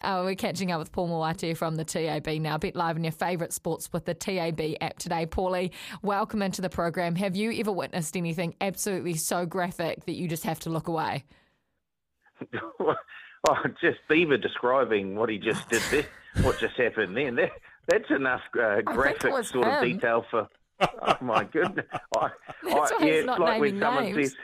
Uh, we're catching up with Paul Moati from the TAB now. Bet live in your favourite sports with the TAB app today. Paulie, welcome into the program. Have you ever witnessed anything absolutely so graphic that you just have to look away? oh, just Beaver describing what he just did there, what just happened then. That, that's enough uh, graphic sort of detail for. Oh my goodness! I, That's I, why he's not it's like when naming someone names.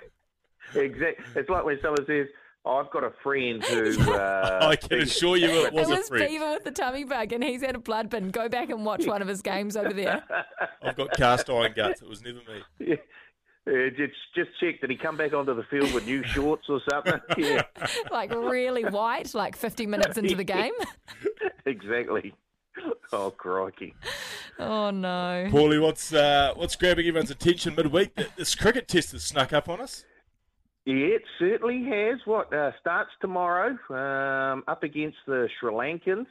says. Exact. It's like when someone says, "I've got a friend who." Uh, I can assure you it was it a friend. Beaver with the tummy bug, and he's had a blood bin. Go back and watch one of his games over there. I've got cast iron guts. It was never me. Yeah. Uh, just just check did he come back onto the field with new shorts or something? Yeah, like really white, like 50 minutes into the game. exactly. Oh crikey! Oh no. Paulie, what's uh, what's grabbing everyone's attention midweek? Th- This cricket test has snuck up on us. Yeah, it certainly has. What uh, starts tomorrow um, up against the Sri Lankans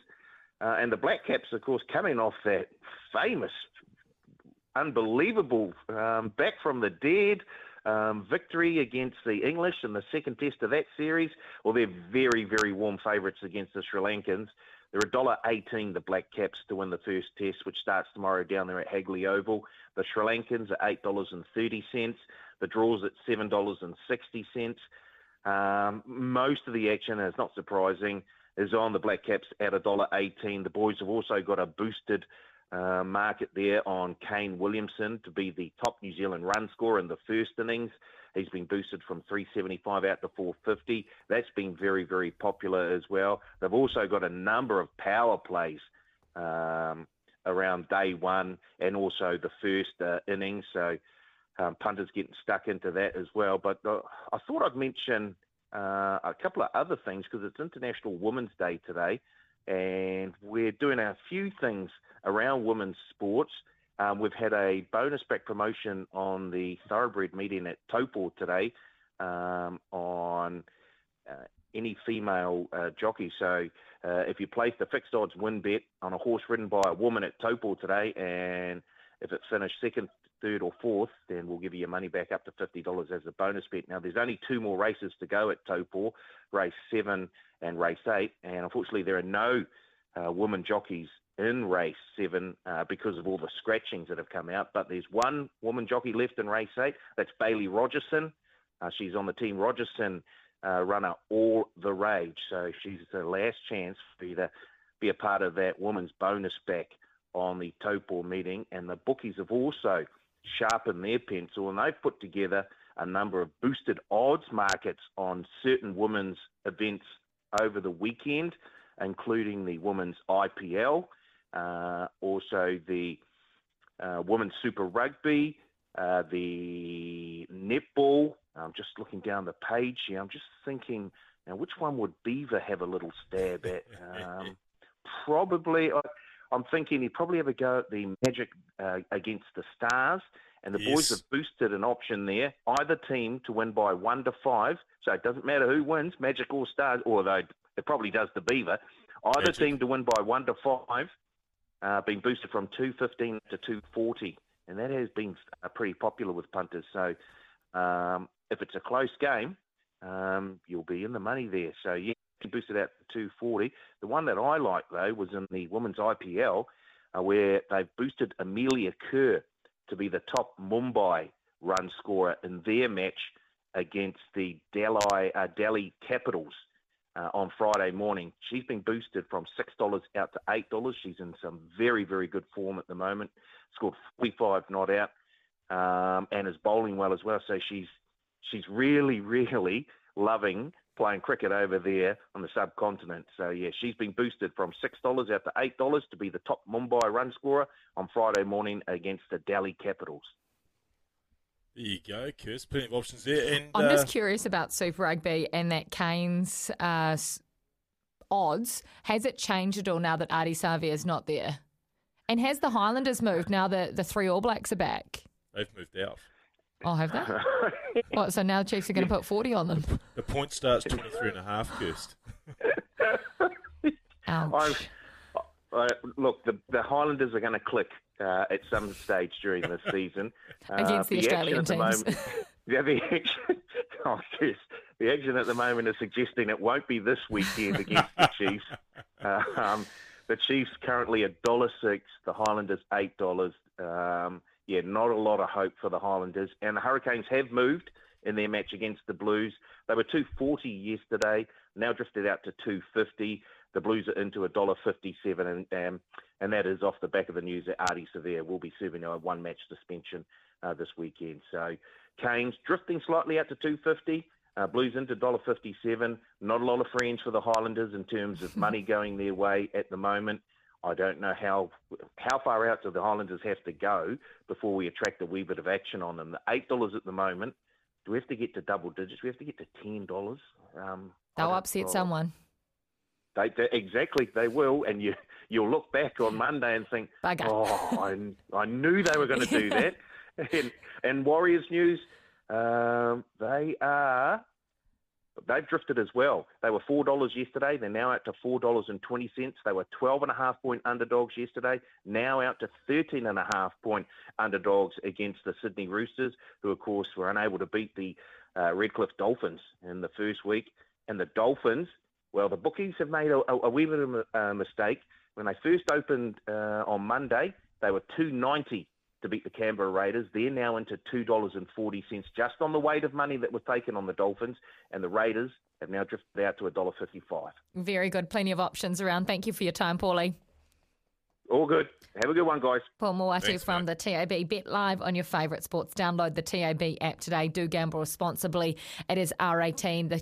uh, and the Black Caps, of course, coming off that famous, unbelievable um, back from the dead um, victory against the English in the second test of that series. Well, they're very, very warm favourites against the Sri Lankans. They're $1.18, the Black Caps, to win the first test, which starts tomorrow down there at Hagley Oval. The Sri Lankans are $8.30. The draw's at $7.60. Um, most of the action, is not surprising, is on the Black Caps at $1.18. The boys have also got a boosted uh, market there on Kane Williamson to be the top New Zealand run scorer in the first innings. He's been boosted from 375 out to 450. That's been very, very popular as well. They've also got a number of power plays um, around day one and also the first uh, innings. So um, punters getting stuck into that as well. But uh, I thought I'd mention uh, a couple of other things because it's International Women's Day today, and we're doing a few things around women's sports. Um, we've had a bonus back promotion on the thoroughbred meeting at Taupo today um, on uh, any female uh, jockey. So uh, if you place the fixed odds win bet on a horse ridden by a woman at Taupo today, and if it finished second, third, or fourth, then we'll give you your money back up to fifty dollars as a bonus bet. Now there's only two more races to go at Taupo, race seven and race eight, and unfortunately there are no uh, women jockeys in race seven uh, because of all the scratchings that have come out. But there's one woman jockey left in race eight. That's Bailey Rogerson. Uh, she's on the team Rogerson uh, runner All the Rage. So she's the last chance for you to be a part of that woman's bonus back on the Taupo meeting. And the bookies have also sharpened their pencil and they've put together a number of boosted odds markets on certain women's events over the weekend, including the women's IPL, uh, also the uh, women's Super Rugby, uh, the netball. I'm just looking down the page here. I'm just thinking, now which one would Beaver have a little stab at? Um, probably, I'm thinking he'd probably have a go at the Magic uh, against the Stars. And the boys have boosted an option there, either team to win by one to five. So it doesn't matter who wins, Magic or Stars, although it probably does the Beaver. Either Magic. team to win by one to five, uh, been boosted from 215 to 240. And that has been uh, pretty popular with punters. So um, if it's a close game, um, you'll be in the money there. So yeah, boosted out to 240. The one that I like though was in the women's IPL, uh, where they've boosted Amelia Kerr to be the top Mumbai run scorer in their match against the Delhi, uh, Delhi Capitals uh, on Friday morning. She's been boosted from six dollars out to eight dollars. She's in some very, very good form at the moment. Scored 45 not out, um, and is bowling well as well. So she's she's really, really loving playing cricket over there on the subcontinent. So yeah, she's been boosted from six dollars out to eight dollars to be the top Mumbai run scorer on Friday morning against the Delhi Capitals. There you go, Kirst. Plenty of options there. And I'm uh, just curious about Super Rugby and that Kane's uh, odds. Has it changed at all now that Ardie Savea is not there? And has the Highlanders moved now that the three All Blacks are back? They've moved out. Oh, have they? what, so now the Chiefs are going to put 40 on them? The point starts 23 and a half, Kirst. Ouch. Uh, look, the, the Highlanders are going to click uh, at some stage during this season. Uh, Against the Australian action at the teams. moment, yeah, the action, oh, yes, the action at the moment is suggesting it won't be this weekend against the Chiefs. Uh, um, the Chiefs currently a dollar six, the Highlanders eight dollars. Um, yeah, not a lot of hope for the Highlanders, and the Hurricanes have moved in their match against the Blues. They were two forty yesterday, now drifted out to two fifty. The Blues are into a dollar fifty-seven, and um, and that is off the back of the news that Ardie Savea will be serving a one-match suspension uh, this weekend. So, Canes drifting slightly out to two fifty. Uh, Blues into dollar fifty-seven. Not a lot of friends for the Highlanders in terms of money going their way at the moment. I don't know how how far out do the Highlanders have to go before we attract a wee bit of action on them. The eight dollars at the moment. Do we have to get to double digits? Do we have to get to ten dollars? Um, They'll upset oh, someone. They, they, exactly, they will, and you you'll look back on Monday and think, Bugger. "Oh, I, I knew they were going to do that." and, and Warriors news, um, they are they've drifted as well. They were four dollars yesterday. They're now out to four dollars and twenty cents. They were twelve and a half point underdogs yesterday. Now out to thirteen and a half point underdogs against the Sydney Roosters, who of course were unable to beat the uh, Redcliffe Dolphins in the first week. And the Dolphins, well, the bookies have made a, a, a wee bit of a mistake. When they first opened uh, on Monday, they were two ninety to beat the Canberra Raiders. They're now into two dollars and forty cents, just on the weight of money that was taken on the Dolphins, and the Raiders have now drifted out to a dollar fifty-five. Very good. Plenty of options around. Thank you for your time, Paulie. All good. Have a good one, guys. Paul Moati Thanks, from the TAB. Bet live on your favourite sports. Download the TAB app today. Do gamble responsibly. It is R18. The